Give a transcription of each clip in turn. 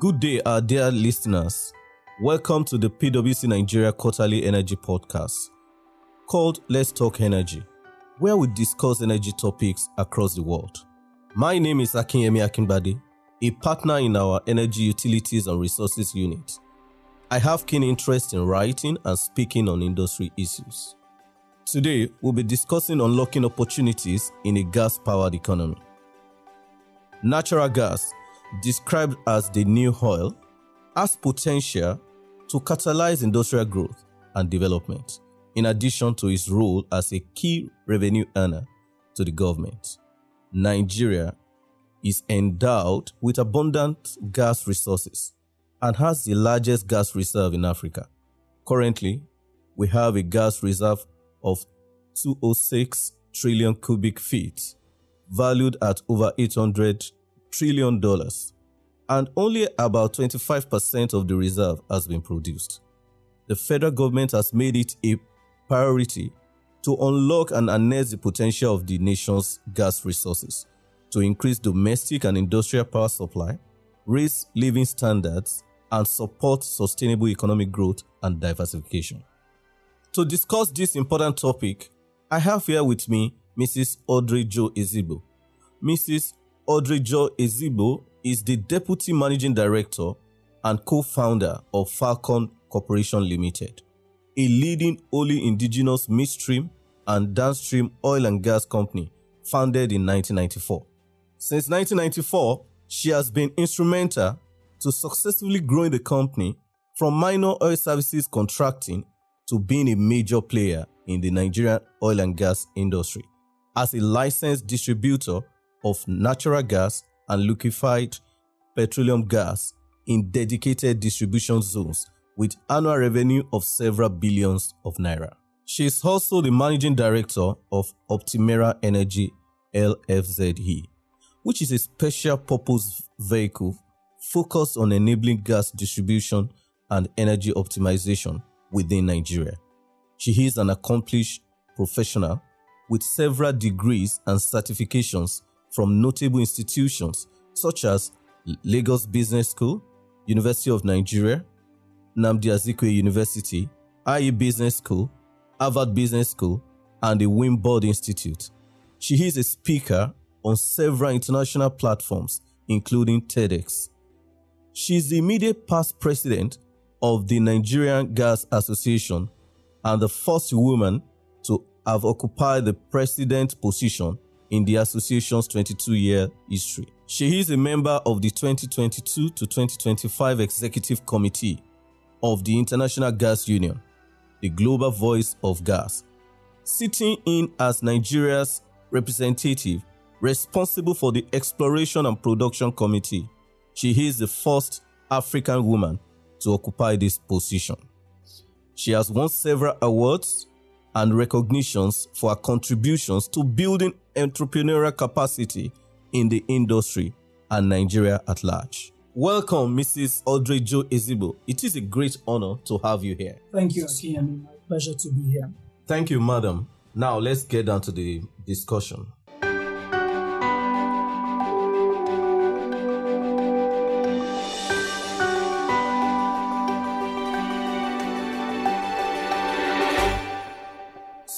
Good day, our dear listeners. Welcome to the PwC Nigeria Quarterly Energy Podcast called Let's Talk Energy, where we discuss energy topics across the world. My name is Akinyemi Akinbade, a partner in our Energy Utilities and Resources unit. I have keen interest in writing and speaking on industry issues. Today, we'll be discussing unlocking opportunities in a gas powered economy. Natural gas, described as the new oil, has potential to catalyze industrial growth and development, in addition to its role as a key revenue earner to the government. Nigeria is endowed with abundant gas resources and has the largest gas reserve in Africa. Currently, we have a gas reserve of 206 trillion cubic feet, valued at over 800 trillion dollars, and only about 25% of the reserve has been produced. The federal government has made it a priority to unlock and harness the potential of the nation's gas resources to increase domestic and industrial power supply, raise living standards, and support sustainable economic growth and diversification. To discuss this important topic, I have here with me Mrs. Audrey Joe-Ezigbo. Mrs. Audrey Joe-Ezigbo is the Deputy Managing Director and co-founder of Falcon Corporation Limited, a leading wholly indigenous midstream and downstream oil and gas company founded in 1994. Since 1994, she has been instrumental to successfully growing the company from minor oil services contracting to being a major player in the Nigerian oil and gas industry as a licensed distributor of natural gas and liquefied petroleum gas in dedicated distribution zones with annual revenue of several billions of naira. She is also the managing director of Optimera Energy LFZE, which is a special purpose vehicle focused on enabling gas distribution and energy optimization within Nigeria. She is an accomplished professional with several degrees and certifications from notable institutions such as Lagos Business School, University of Nigeria, Nnamdi Azikiwe University, IE Business School, Harvard Business School, and the Wimborne Institute. She is a speaker on several international platforms, including TEDx. She is the immediate past president of the Nigerian Gas Association and the first woman to have occupied the president position in the association's 22 year history. She is a member of the 2022 to 2025 Executive Committee of the International Gas Union, the global voice of gas, sitting in as Nigeria's representative responsible for the Exploration and Production Committee. She is the first African woman to occupy this position. She has won several awards and recognitions for her contributions to building entrepreneurial capacity in the industry and Nigeria at large. Welcome, Mrs. Audrey Joe-Ezigbo. It is a great honor to have you here. Thank you. My pleasure to be here. Thank you, madam. Now let's get down to the discussion.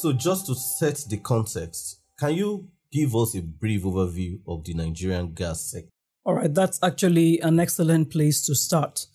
So, just to set the context, can you give us a brief overview of the Nigerian gas sector? All right, that's actually an excellent place to start.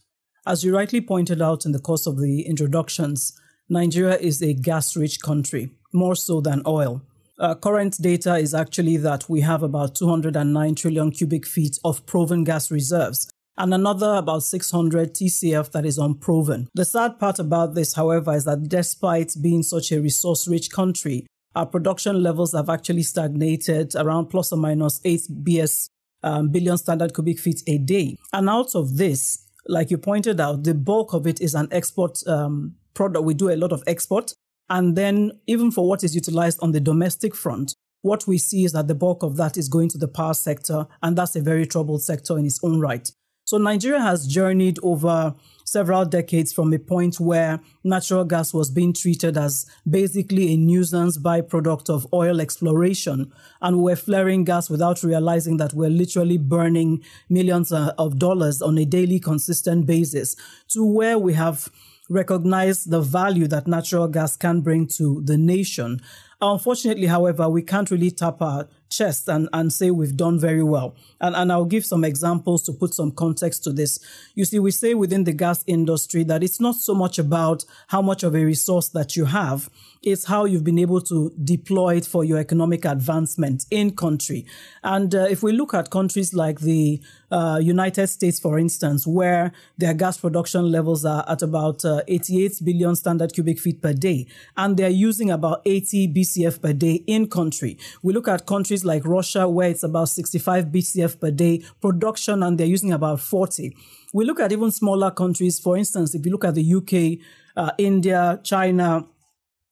As you rightly pointed out in the course of the introductions, Nigeria is a gas rich country, more so than oil. Uh, current data is actually that we have about 209 trillion cubic feet of proven gas reserves and another about 600 TCF that is unproven. The sad part about this, however, is that despite being such a resource rich country, our production levels have actually stagnated around plus or minus 8 BS um, billion standard cubic feet a day. And out of this, like you pointed out, the bulk of it is an export um, product. We do a lot of export. And then, even for what is utilized on the domestic front, what we see is that the bulk of that is going to the power sector, and that's a very troubled sector in its own right. So Nigeria has journeyed over several decades from a point where natural gas was being treated as basically a nuisance byproduct of oil exploration. And we're flaring gas without realizing that we're literally burning millions of dollars on a daily consistent basis to where we have recognized the value that natural gas can bring to the nation. Unfortunately, however, we can't really tap our chest and, and say we've done very well. And, and I'll give some examples to put some context to this. You see, we say within the gas industry that it's not so much about how much of a resource that you have, it's how you've been able to deploy it for your economic advancement in country. And uh, if we look at countries like the uh, United States, for instance, where their gas production levels are at about uh, 88 billion standard cubic feet per day, and they're using about 80 BCF per day in country. We look at countries like Russia, where it's about 65 BCF per day production, and they're using about 40. We look at even smaller countries, for instance, if you look at the UK, uh, India, China,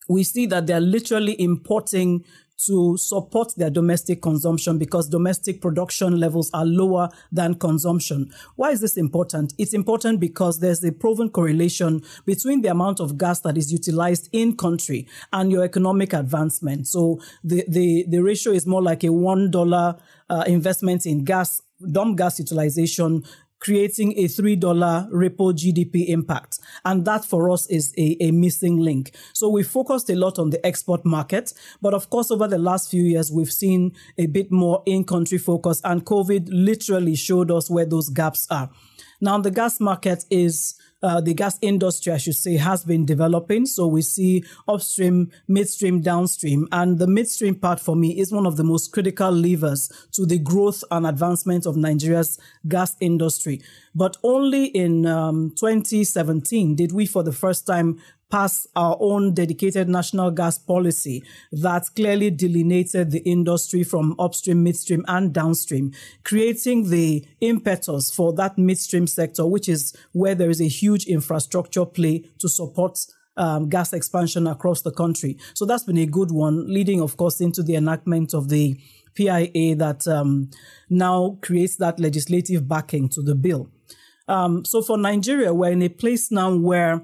we see that they're literally importing to support their domestic consumption because domestic production levels are lower than consumption. Why is this important? It's important because there's a proven correlation between the amount of gas that is utilized in country and your economic advancement. So the, the, the ratio is more like a $1 uh, investment in gas dump gas utilization creating a $3 ripple GDP impact. And that for us is a, a missing link. So we focused a lot on the export market. But of course, over the last few years, we've seen a bit more in country focus and COVID literally showed us where those gaps are. Now, the gas market is uh, the gas industry, I should say, has been developing. So we see upstream, midstream, downstream. And the midstream part for me is one of the most critical levers to the growth and advancement of Nigeria's gas industry. But only in um, 2017 did we, for the first time, pass our own dedicated national gas policy that clearly delineated the industry from upstream, midstream, and downstream, creating the impetus for that midstream sector, which is where there is a huge infrastructure play to support um, gas expansion across the country. So that's been a good one, leading, of course, into the enactment of the PIA that um, now creates that legislative backing to the bill. Um, so for Nigeria, we're in a place now where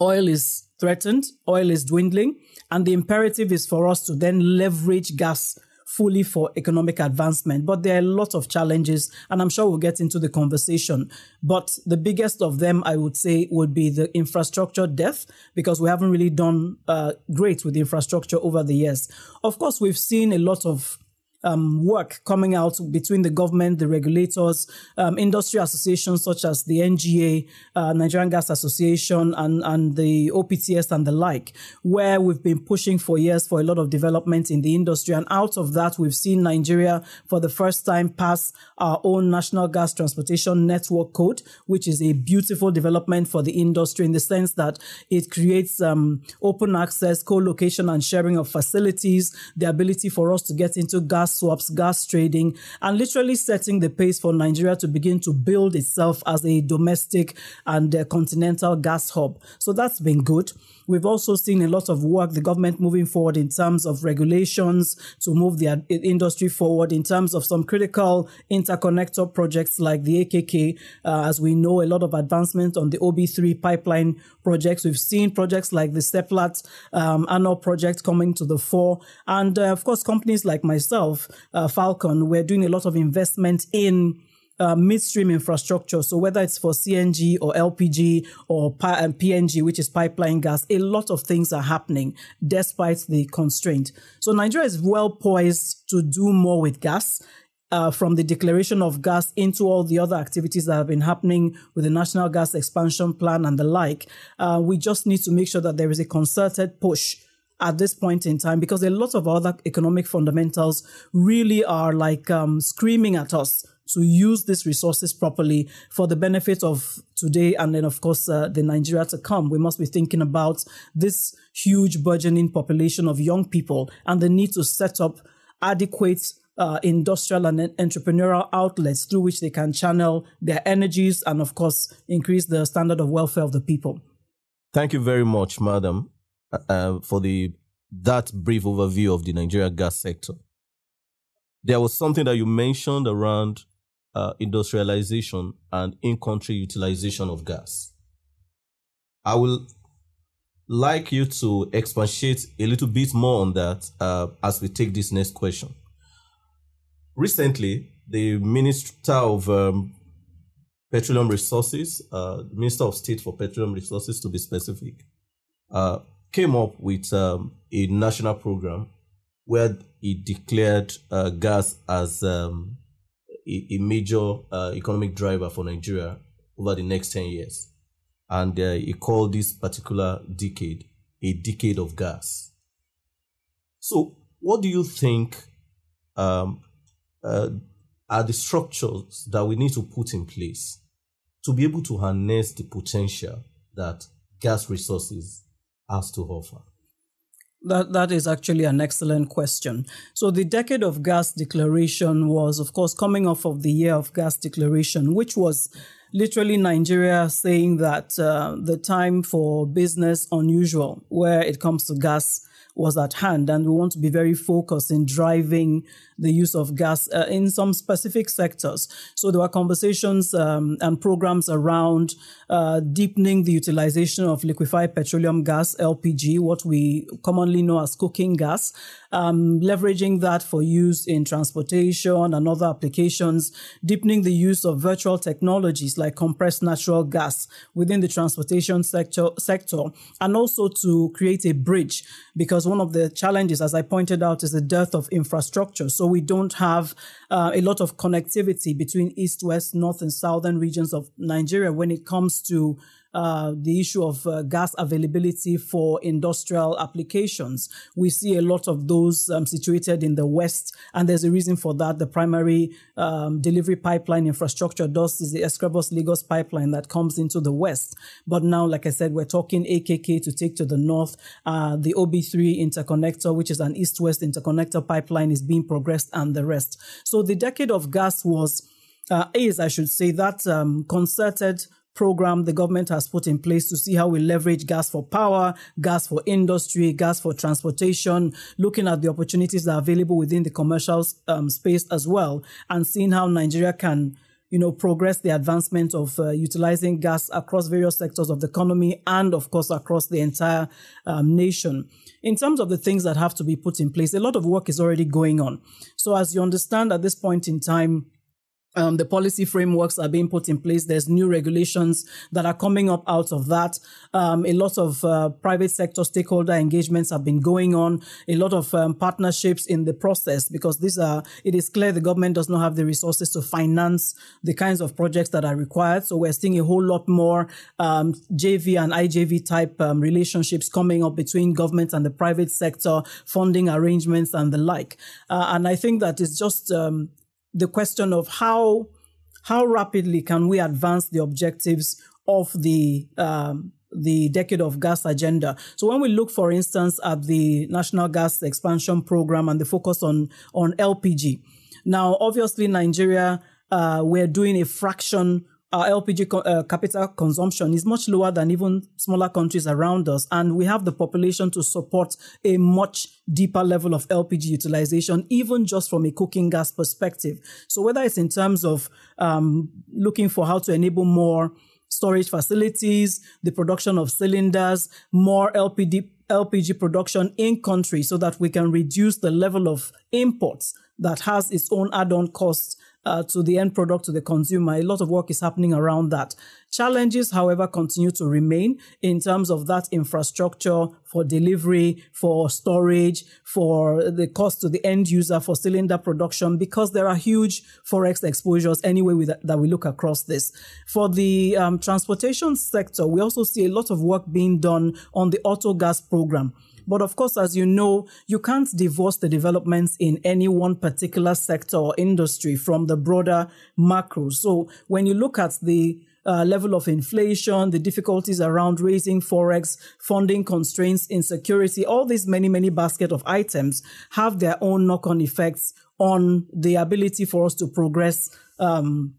oil is threatened, oil is dwindling, and the imperative is for us to then leverage gas fully for economic advancement. But there are a lot of challenges, and I'm sure we'll get into the conversation. But the biggest of them, I would say, would be the infrastructure death, because we haven't really done uh, great with infrastructure over the years. Of course, we've seen a lot of um, work coming out between the government, the regulators, um, industry associations such as the NGA, uh, Nigerian Gas Association, and, and the OPTS and the like, where we've been pushing for years for a lot of development in the industry. And out of that, we've seen Nigeria for the first time pass our own National Gas Transportation Network Code, which is a beautiful development for the industry in the sense that it creates um, open access, co-location and sharing of facilities, the ability for us to get into gas gas swaps, gas trading, and literally setting the pace for Nigeria to begin to build itself as a domestic and continental gas hub. So that's been good. We've also seen a lot of work, the government moving forward in terms of regulations to move the industry forward, in terms of some critical interconnector projects like the AKK. Uh, as we know, a lot of advancement on the OB3 pipeline projects. We've seen projects like the Seplat um, ANOH project coming to the fore. And uh, of course, companies like myself, uh, Falcon, we're doing a lot of investment in uh, midstream infrastructure. So whether it's for CNG or LPG or PNG, which is pipeline gas, a lot of things are happening despite the constraint. So Nigeria is well poised to do more with gas. Uh, from the declaration of gas into all the other activities that have been happening with the national gas expansion plan and the like, uh, we just need to make sure that there is a concerted push at this point in time because a lot of other economic fundamentals really are like um, screaming at us to use these resources properly for the benefit of today and then, of course, uh, the Nigeria to come. We must be thinking about this huge burgeoning population of young people and the need to set up adequate uh, industrial and entrepreneurial outlets through which they can channel their energies and, of course, increase the standard of welfare of the people. Thank you very much, madam, uh, uh for the that brief overview of the Nigeria gas sector. There was something that you mentioned around uh, industrialization and in-country utilization of gas. I will like you to expatiate a little bit more on that uh, as we take this next question. Recently, the Minister of um, Petroleum Resources, uh, Minister of State for Petroleum Resources to be specific, uh, came up with um, a national program where he declared uh, gas as um, a, a, major uh, economic driver for Nigeria over the next 10 years and uh, he called this particular decade a decade of gas. So, what do you think um, uh, are the structures that we need to put in place to be able to harness the potential that gas resources has to offer? That that is actually an excellent question. So the decade of gas declaration was, of course, coming off of the year of gas declaration, which was literally Nigeria saying that uh, the time for business unusual, where it comes to gas, was at hand. And we want to be very focused in driving the use of gas uh, in some specific sectors. So there were conversations um, and programs around uh, deepening the utilization of liquefied petroleum gas, LPG, what we commonly know as cooking gas, um, leveraging that for use in transportation and other applications, deepening the use of virtual technologies like compressed natural gas within the transportation sector, sector and also to create a bridge because one of the challenges, as I pointed out, is the dearth of infrastructure. So we don't have uh, a lot of connectivity between east, west, north, and southern regions of Nigeria when it comes to uh, the issue of uh, gas availability for industrial applications. We see a lot of those um, situated in the west, and there's a reason for that. The primary um, delivery pipeline infrastructure does is the Escravos Lagos pipeline that comes into the west. But now, like I said, we're talking AKK to take to the north. Uh, the OB3 interconnector, which is an east west interconnector pipeline, is being progressed, and the rest. So the decade of gas was. Uh, is, I should say, that um, concerted program the government has put in place to see how we leverage gas for power, gas for industry, gas for transportation, looking at the opportunities that are available within the commercial um, space as well, and seeing how Nigeria can you know, progress the advancement of uh, utilizing gas across various sectors of the economy and, of course, across the entire um, nation. In terms of the things that have to be put in place, a lot of work is already going on. So, as you understand at this point in time, um, the policy frameworks are being put in place. There's new regulations that are coming up out of that. Um, a lot of uh, private sector stakeholder engagements have been going on. A lot of um, partnerships in the process because these are. It is clear the government does not have the resources to finance the kinds of projects that are required. So we're seeing a whole lot more um, JV and IJV type um, relationships coming up between government and the private sector, funding arrangements and the like. Uh, and I think that is just um, the question of how how rapidly can we advance the objectives of the um, the decade of gas agenda. So when we look, for instance, at the national gas expansion program and the focus on on LPG, now obviously Nigeria uh, we're doing a fraction our LPG co- uh, capital consumption is much lower than even smaller countries around us. And we have the population to support a much deeper level of LPG utilization, even just from a cooking gas perspective. So whether it's in terms of um, looking for how to enable more storage facilities, the production of cylinders, more LPG, LPG production in country so that we can reduce the level of imports that has its own add-on costs uh, to the end product to the consumer. A lot of work is happening around that. Challenges, however, continue to remain in terms of that infrastructure for delivery, for storage, for the cost to the end user for cylinder production, because there are huge forex exposures anyway that, that we look across this. For the um, transportation sector, we also see a lot of work being done on the auto gas program. But of course, as you know, you can't divorce the developments in any one particular sector or industry from the broader macro. So when you look at the uh, level of inflation, the difficulties around raising forex, funding constraints, insecurity, all these many, many basket of items have their own knock on effects on the ability for us to progress um,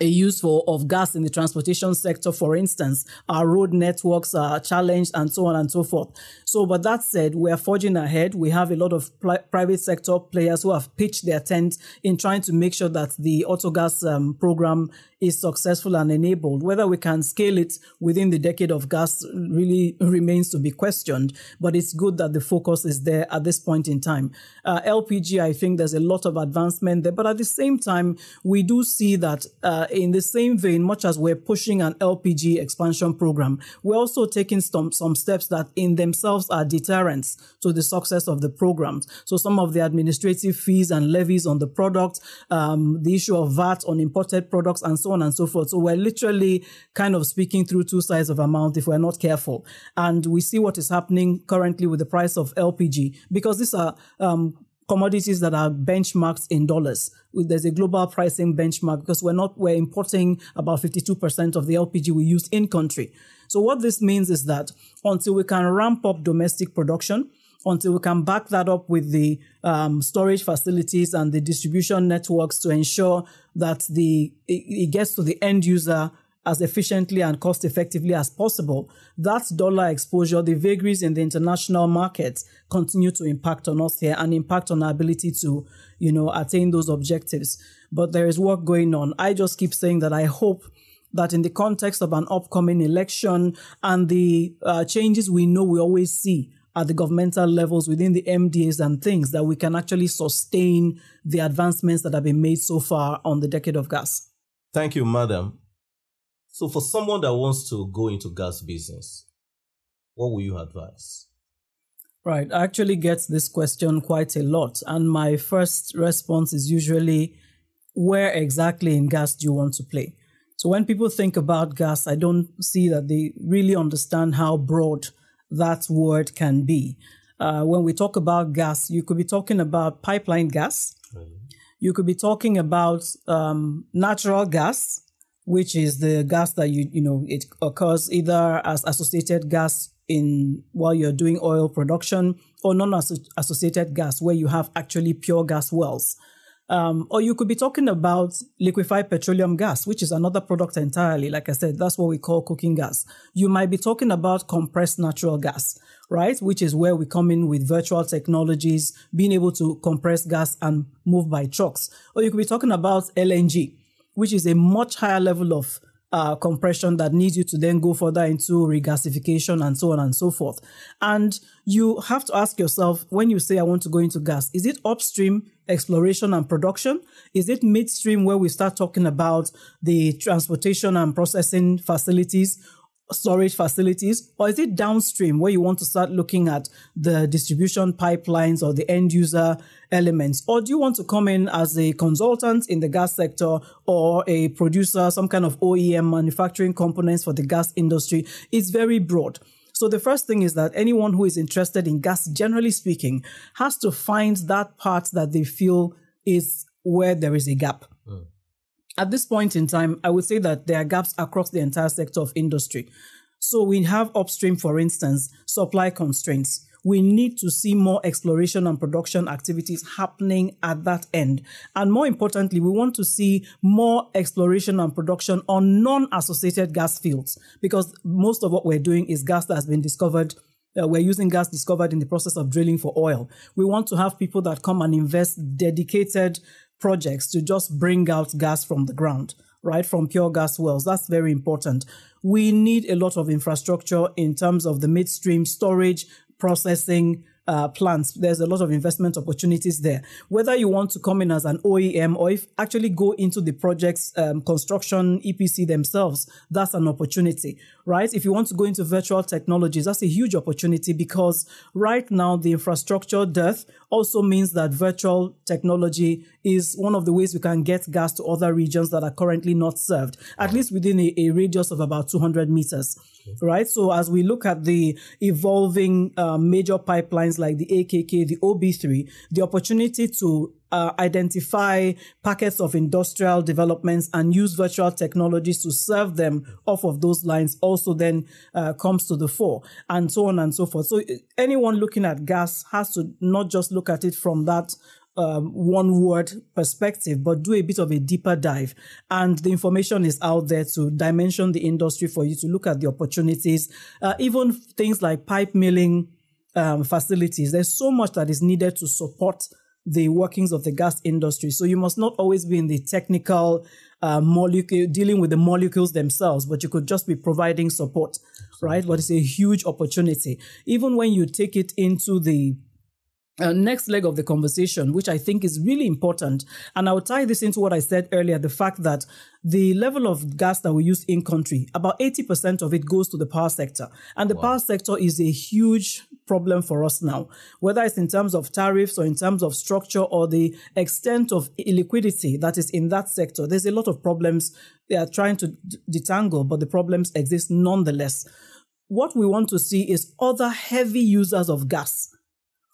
a use for of gas in the transportation sector, for instance, our road networks are challenged and so on and so forth. So, but that said, we are forging ahead. We have a lot of pl- private sector players who have pitched their tent in trying to make sure that the autogas um, program is successful and enabled. Whether we can scale it within the decade of gas really remains to be questioned, but it's good that the focus is there at this point in time. Uh, LPG, I think there's a lot of advancement there, but at the same time, we do see that uh, in the same vein, much as we're pushing an LPG expansion program, we're also taking some, some steps that in themselves are deterrents to the success of the programs. So some of the administrative fees and levies on the product, um, the issue of VAT on imported products, and so on and so forth. So we're literally kind of speaking through two sides of a mouth if we're not careful. And we see what is happening currently with the price of LPG because these are um, commodities that are benchmarked in dollars. There's a global pricing benchmark because we're not, we're importing about 52% of the LPG we use in country. So what this means is that until we can ramp up domestic production, until we can back that up with the um, storage facilities and the distribution networks to ensure that the it, it gets to the end user as efficiently and cost effectively as possible, that dollar exposure, the vagaries in the international markets continue to impact on us here and impact on our ability to, you know, attain those objectives. But there is work going on. I just keep saying that I hope that in the context of an upcoming election and the uh, changes we know we always see at the governmental levels within the MDAs and things that we can actually sustain the advancements that have been made so far on the decade of gas. Thank you, madam. So, for someone that wants to go into gas business, what will you advise? Right. I actually get this question quite a lot. And my first response is usually, where exactly in gas do you want to play? So when people think about gas, I don't see that they really understand how broad that word can be. Uh, when we talk about gas, you could be talking about pipeline gas. Mm-hmm. You could be talking about um, natural gas, which is the gas that you you know it occurs either as associated gas in while you're doing oil production or non-associated gas where you have actually pure gas wells. Um, or you could be talking about liquefied petroleum gas, which is another product entirely. Like I said, that's what we call cooking gas. You might be talking about compressed natural gas, right? Which is where we come in with virtual technologies, being able to compress gas and move by trucks. Or you could be talking about LNG, which is a much higher level of uh, compression that needs you to then go further into regasification and so on and so forth. And you have to ask yourself when you say, I want to go into gas, is it upstream exploration and production? Is it midstream where we start talking about the transportation and processing facilities? Storage facilities, or is it downstream where you want to start looking at the distribution pipelines or the end user elements? Or do you want to come in as a consultant in the gas sector or a producer, some kind of OEM manufacturing components for the gas industry? It's very broad. So the first thing is that anyone who is interested in gas, generally speaking, has to find that part that they feel is where there is a gap. At this point in time, I would say that there are gaps across the entire sector of industry. So we have upstream, for instance, supply constraints. We need to see more exploration and production activities happening at that end. And more importantly, we want to see more exploration and production on non-associated gas fields because most of what we're doing is gas that has been discovered uh, we're using gas discovered in the process of drilling for oil. We want to have people that come and invest dedicated projects to just bring out gas from the ground, right? From pure gas wells. That's very important. We need a lot of infrastructure in terms of the midstream storage, processing, uh, plants, there's a lot of investment opportunities there. Whether you want to come in as an OEM or if actually go into the project's um, construction EPC themselves, that's an opportunity, right? If you want to go into virtual technologies, that's a huge opportunity because right now the infrastructure dearth also means that virtual technology is one of the ways we can get gas to other regions that are currently not served, at least within a, a radius of about 200 meters right? So as we look at the evolving uh, major pipelines like the AKK, the OB3, the opportunity to uh, identify packets of industrial developments and use virtual technologies to serve them off of those lines also then uh, comes to the fore and so on and so forth. So anyone looking at gas has to not just look at it from that um, one word perspective, but do a bit of a deeper dive. And the information is out there to dimension the industry for you to look at the opportunities, uh, even things like pipe milling um, facilities. There's so much that is needed to support the workings of the gas industry. So you must not always be in the technical uh, molecule, dealing with the molecules themselves, but you could just be providing support, right? But it's a huge opportunity. Even when you take it into the uh, next leg of the conversation, which I think is really important. And I'll tie this into what I said earlier the fact that the level of gas that we use in country, about 80% of it goes to the power sector. And the wow. power sector is a huge problem for us now, whether it's in terms of tariffs or in terms of structure or the extent of illiquidity that is in that sector. There's a lot of problems they are trying to detangle, but the problems exist nonetheless. What we want to see is other heavy users of gas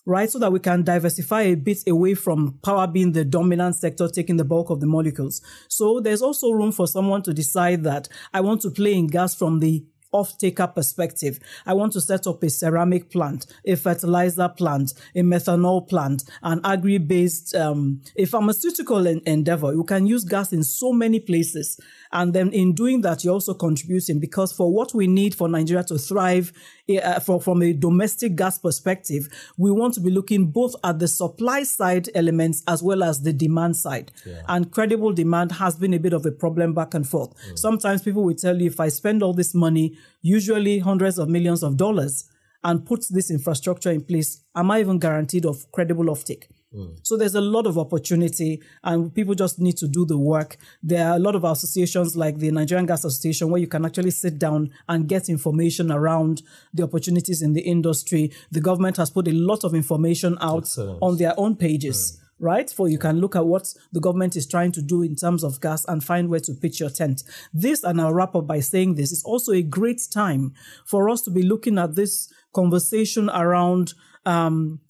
right? So that we can diversify a bit away from power being the dominant sector, taking the bulk of the molecules. So there's also room for someone to decide that I want to play in gas from the off-taker perspective. I want to set up a ceramic plant, a fertilizer plant, a methanol plant, an agri-based, um, a pharmaceutical en- endeavor. You can use gas in so many places. And then in doing that, you're also contributing because for what we need for Nigeria to thrive uh, for, from a domestic gas perspective, we want to be looking both at the supply side elements as well as the demand side. Yeah. And credible demand has been a bit of a problem back and forth. Mm. Sometimes people will tell you if I spend all this money, usually hundreds of millions of dollars, and put this infrastructure in place, am I even guaranteed of credible offtake? Mm. So there's a lot of opportunity and people just need to do the work. There are a lot of associations like the Nigerian Gas Association where you can actually sit down and get information around the opportunities in the industry. The government has put a lot of information out on their own pages. Mm right? For you can look at what the government is trying to do in terms of gas and find where to pitch your tent. This, and I'll wrap up by saying this, is also a great time for us to be looking at this conversation around um,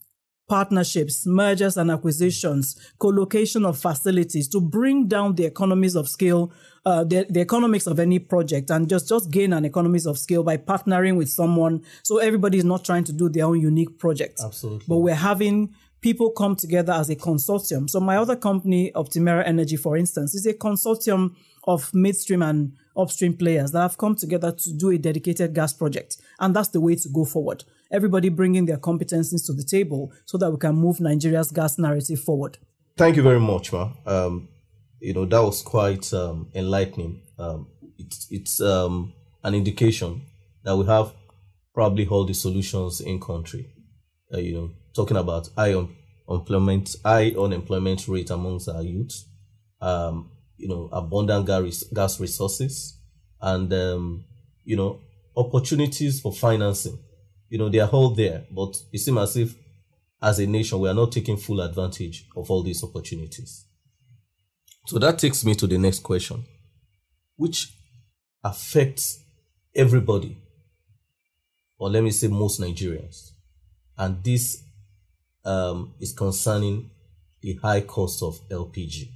partnerships, mergers and acquisitions, co-location of facilities to bring down the economies of scale, uh, the, the economics of any project and just, just gain an economies of scale by partnering with someone. So everybody is not trying to do their own unique project. Absolutely. But we're having people come together as a consortium. So my other company, Optimera Energy, for instance, is a consortium of midstream and upstream players that have come together to do a dedicated gas project. And that's the way to go forward everybody bringing their competencies to the table so that we can move Nigeria's gas narrative forward. Thank you very much, Ma. Um, you know, that was quite um, enlightening. Um, it's it's um, an indication that we have probably all the solutions in country. Uh, you know, talking about high un- employment, high unemployment rate amongst our youth, um, you know, abundant gas, gas resources, and um, you know, opportunities for financing you know, they are all there, but it seems as if as a nation we are not taking full advantage of all these opportunities. So that takes me to the next question, which affects everybody, or let me say most Nigerians. And this um, is concerning the high cost of LPG.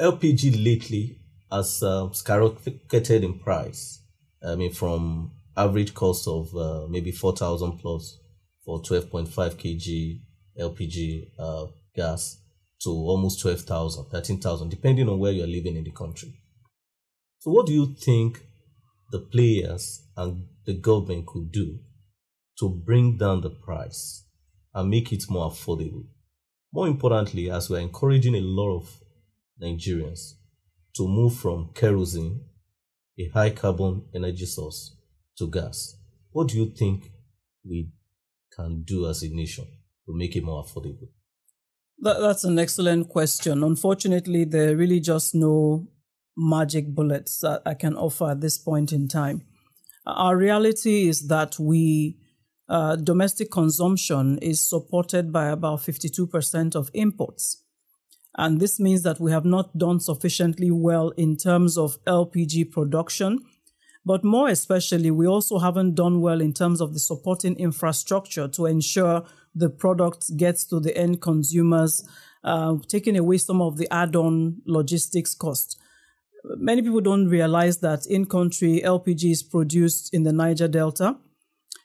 LPG lately has uh, skyrocketed in price. I mean, from average cost of uh, maybe 4,000 plus for 12.5 kg LPG uh, gas to almost 12,000, 13,000, depending on where you're living in the country. So, what do you think the players and the government could do to bring down the price and make it more affordable? More importantly, as we're encouraging a lot of Nigerians to move from kerosene, a high carbon energy source, to gas. What do you think we can do as a nation to make it more affordable? That, that's an excellent question. Unfortunately, there are really just no magic bullets that I can offer at this point in time. Our reality is that we uh, domestic consumption is supported by about 52% of imports. And this means that we have not done sufficiently well in terms of LPG production but more especially, we also haven't done well in terms of the supporting infrastructure to ensure the product gets to the end consumers, uh, taking away some of the add on logistics cost. Many people don't realize that in country, LPG is produced in the Niger Delta.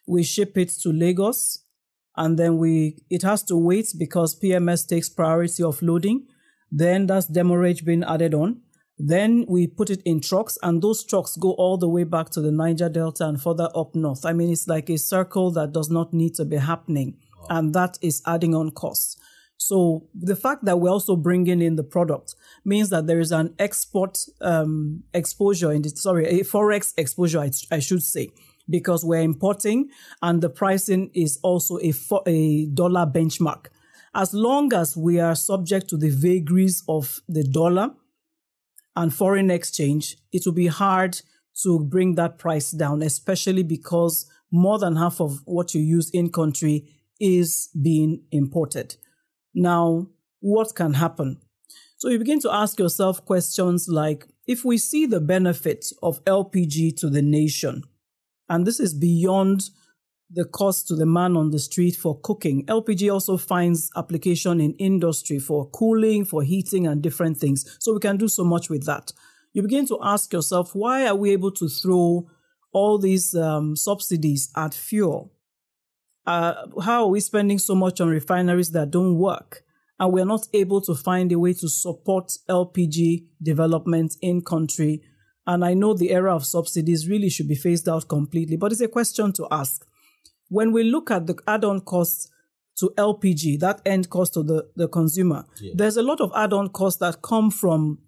We ship it to Lagos. and then we it has to wait because PMS takes priority of loading. Then that's demurrage being added on. Then we put it in trucks, and those trucks go all the way back to the Niger Delta and further up north. I mean, it's like a circle that does not need to be happening, and that is adding on costs. So the fact that we're also bringing in the product means that there is an export um, exposure in the, sorry, a forex exposure, I, I, should say, because we're importing and the pricing is also a, a dollar benchmark. As long as we are subject to the vagaries of the dollar and foreign exchange, it will be hard to bring that price down, especially because more than half of what you use in country is being imported. Now, what can happen? So you begin to ask yourself questions like if we see the benefit of LPG to the nation, and this is beyond the cost to the man on the street for cooking. LPG also finds application in industry for cooling, for heating, and different things. So we can do so much with that. You begin to ask yourself, why are we able to throw all these um, subsidies at fuel? Uh, how are we spending so much on refineries that don't work? And we're not able to find a way to support LPG development in country. And I know the era of subsidies really should be phased out completely, but it's a question to ask. When we look at the add-on costs to LPG, that end cost to the, the consumer, yeah. there's a lot of add-on costs that come from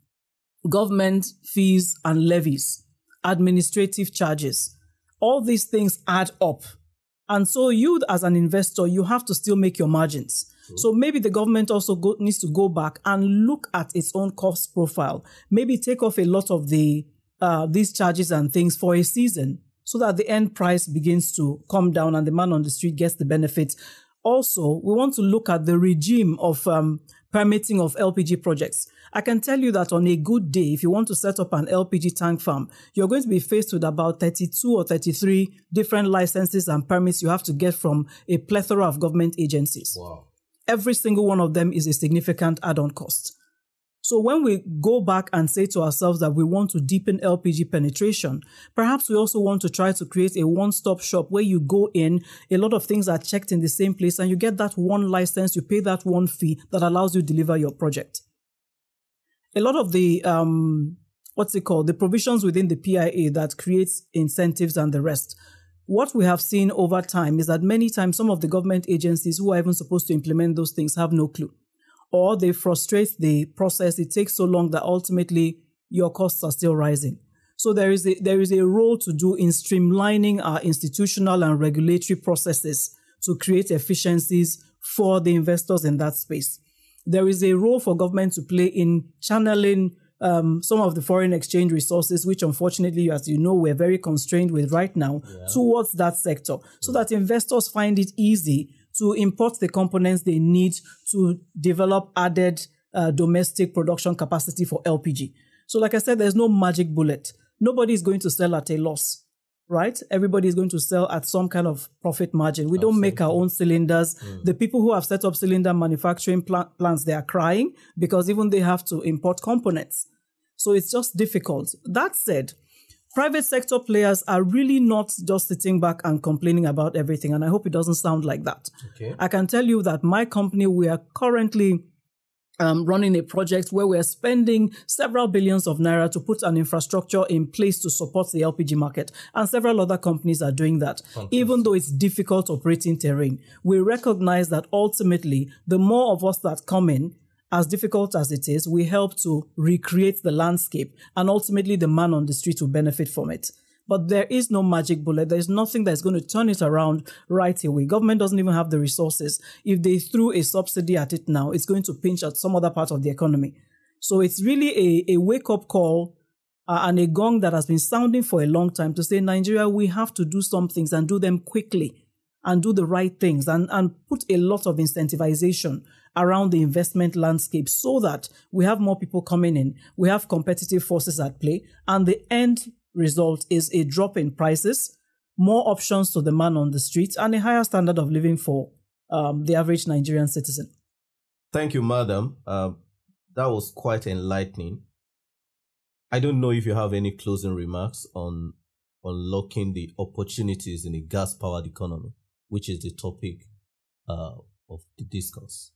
government fees and levies, administrative charges. All these things add up and so you as an investor, you have to still make your margins. So maybe the government also go, needs to go back and look at its own cost profile. Maybe take off a lot of the uh, these charges and things for a season, so that the end price begins to come down and the man on the street gets the benefit. Also, we want to look at the regime of um, permitting of LPG projects. I can tell you that on a good day, if you want to set up an LPG tank farm, you're going to be faced with about 32 or 33 different licenses and permits you have to get from a plethora of government agencies. Wow. Every single one of them is a significant add on cost. So when we go back and say to ourselves that we want to deepen LPG penetration, perhaps we also want to try to create a one-stop shop where you go in, a lot of things are checked in the same place and you get that one license, you pay that one fee that allows you to deliver your project. A lot of the, um, what's it called? The provisions within the PIA that creates incentives and the rest. What we have seen over time is that many times some of the government agencies who are even supposed to implement those things have no clue or they frustrate the process. It takes so long that ultimately your costs are still rising. So there is a, there is a role to do in streamlining our institutional and regulatory processes to create efficiencies for the investors in that space. There is a role for government to play in channeling um, some of the foreign exchange resources, which unfortunately, as you know, we're very constrained with right now, yeah. towards that sector, so that investors find it easy to import the components they need to develop added uh, domestic production capacity for LPG. So, like I said, there's no magic bullet. Nobody is going to sell at a loss, right? Everybody is going to sell at some kind of profit margin. We don't make our own cylinders. Mm. The people who have set up cylinder manufacturing plants, they are crying because even they have to import components. So it's just difficult. That said, private sector players are really not just sitting back and complaining about everything. And I hope it doesn't sound like that. Okay. I can tell you that my company, we are currently um, running a project where we're spending several billions of naira to put an infrastructure in place to support the LPG market. And several other companies are doing that. Fantastic. Even though it's difficult operating terrain, we recognize that ultimately, the more of us that come in, as difficult as it is, we help to recreate the landscape and ultimately the man on the street will benefit from it. But there is no magic bullet. There's nothing that's going to turn it around right away. Government doesn't even have the resources. If they threw a subsidy at it now, it's going to pinch at some other part of the economy. So it's really a, a wake up call uh, and a gong that has been sounding for a long time to say, Nigeria, we have to do some things and do them quickly and do the right things and, and put a lot of incentivization around the investment landscape so that we have more people coming in, we have competitive forces at play, and the end result is a drop in prices, more options to the man on the street, and a higher standard of living for um, the average Nigerian citizen. Thank you, madam. Uh, that was quite enlightening. I don't know if you have any closing remarks on unlocking the opportunities in a gas powered economy which is the topic uh, of the discourse?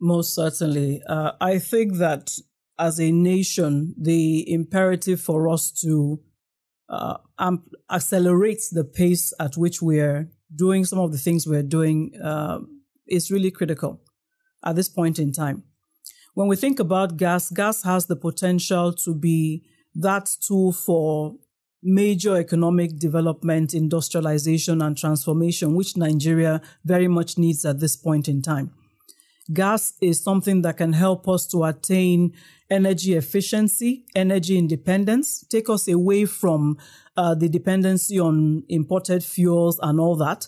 Most certainly. Uh, I think that as a nation, the imperative for us to uh, amp- accelerate the pace at which we're doing some of the things we're doing uh, is really critical at this point in time. When we think about gas, gas has the potential to be that tool for major economic development, industrialization, and transformation, which Nigeria very much needs at this point in time. Gas is something that can help us to attain energy efficiency, energy independence, take us away from uh, the dependency on imported fuels and all that.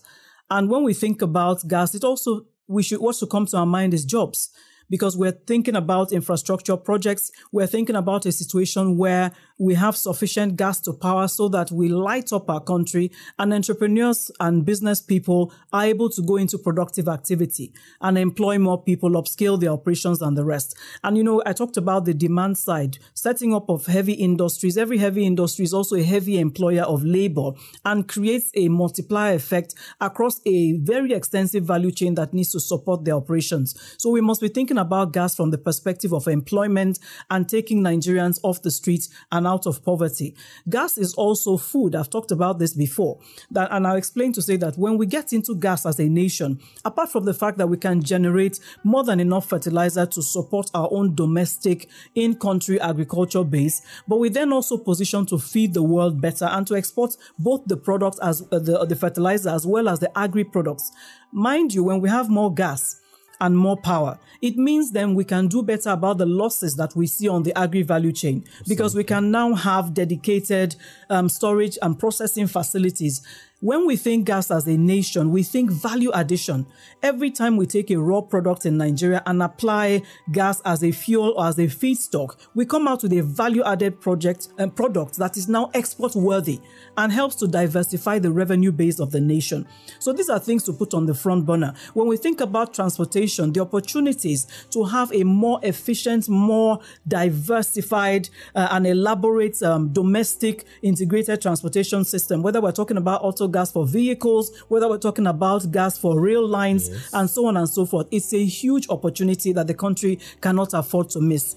And when we think about gas, it also we should should come to our mind is jobs because we're thinking about infrastructure projects. We're thinking about a situation where we have sufficient gas to power so that we light up our country and entrepreneurs and business people are able to go into productive activity and employ more people, upscale their operations and the rest. And you know, I talked about the demand side, setting up of heavy industries. Every heavy industry is also a heavy employer of labor and creates a multiplier effect across a very extensive value chain that needs to support their operations. So we must be thinking about gas from the perspective of employment and taking Nigerians off the streets and out of poverty. Gas is also food. I've talked about this before. That, and I'll explain to say that when we get into gas as a nation, apart from the fact that we can generate more than enough fertilizer to support our own domestic in-country agriculture base, but we then also position to feed the world better and to export both the products as uh, the, the fertilizer as well as the agri products. Mind you, when we have more gas, and more power. It means then we can do better about the losses that we see on the agri value chain because we can now have dedicated um, storage and processing facilities when we think gas as a nation, we think value addition. Every time we take a raw product in Nigeria and apply gas as a fuel or as a feedstock, we come out with a value added project and um, product that is now export worthy and helps to diversify the revenue base of the nation. So these are things to put on the front burner. When we think about transportation, the opportunities to have a more efficient, more diversified uh, and elaborate um, domestic integrated transportation system, whether we're talking about auto gas for vehicles, whether we're talking about gas for rail lines, yes. and so on and so forth. It's a huge opportunity that the country cannot afford to miss.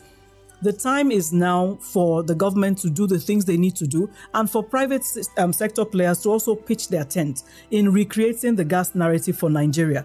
The time is now for the government to do the things they need to do and for private um, sector players to also pitch their tent in recreating the gas narrative for Nigeria.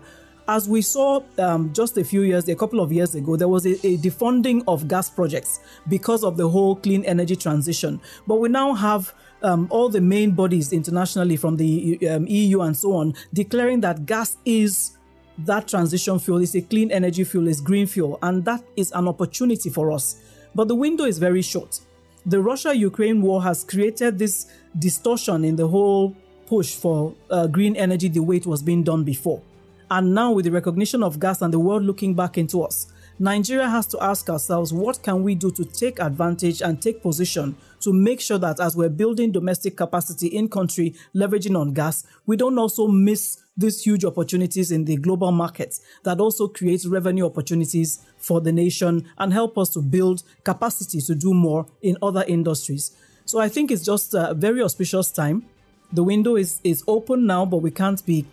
As we saw um, just a few years, a couple of years ago, there was a, a, defunding of gas projects because of the whole clean energy transition. But we now have um, all the main bodies internationally from the um, EU and so on declaring that gas is that transition fuel, is a clean energy fuel, is green fuel, and that is an opportunity for us. But the window is very short. The Russia Ukraine war has created this distortion in the whole push for uh, green energy the way it was being done before. And now, with the recognition of gas and the world looking back into us, Nigeria has to ask ourselves what can we do to take advantage and take position to make sure that as we're building domestic capacity in country, leveraging on gas, we don't also miss these huge opportunities in the global markets that also creates revenue opportunities for the nation and help us to build capacity to do more in other industries. So I think it's just a very auspicious time. The window is, is open now, but we can't be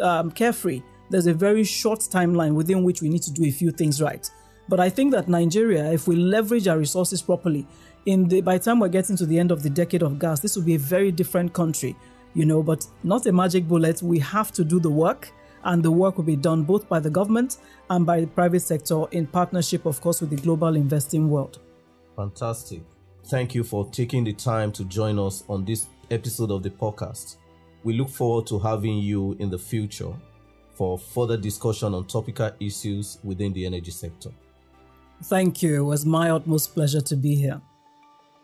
um, carefree. There's a very short timeline within which we need to do a few things right. But I think that Nigeria, if we leverage our resources properly, in the by the time we're getting to the end of the decade of gas, this will be a very different country, you know, but not a magic bullet. We have to do the work, and the work will be done both by the government and by the private sector in partnership, of course, with the global investing world. Fantastic. Thank you for taking the time to join us on this episode of the podcast. We look forward to having you in the future for further discussion on topical issues within the energy sector. Thank you. It was my utmost pleasure to be here.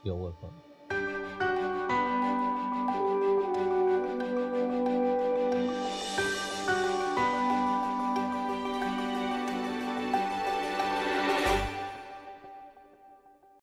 You're welcome.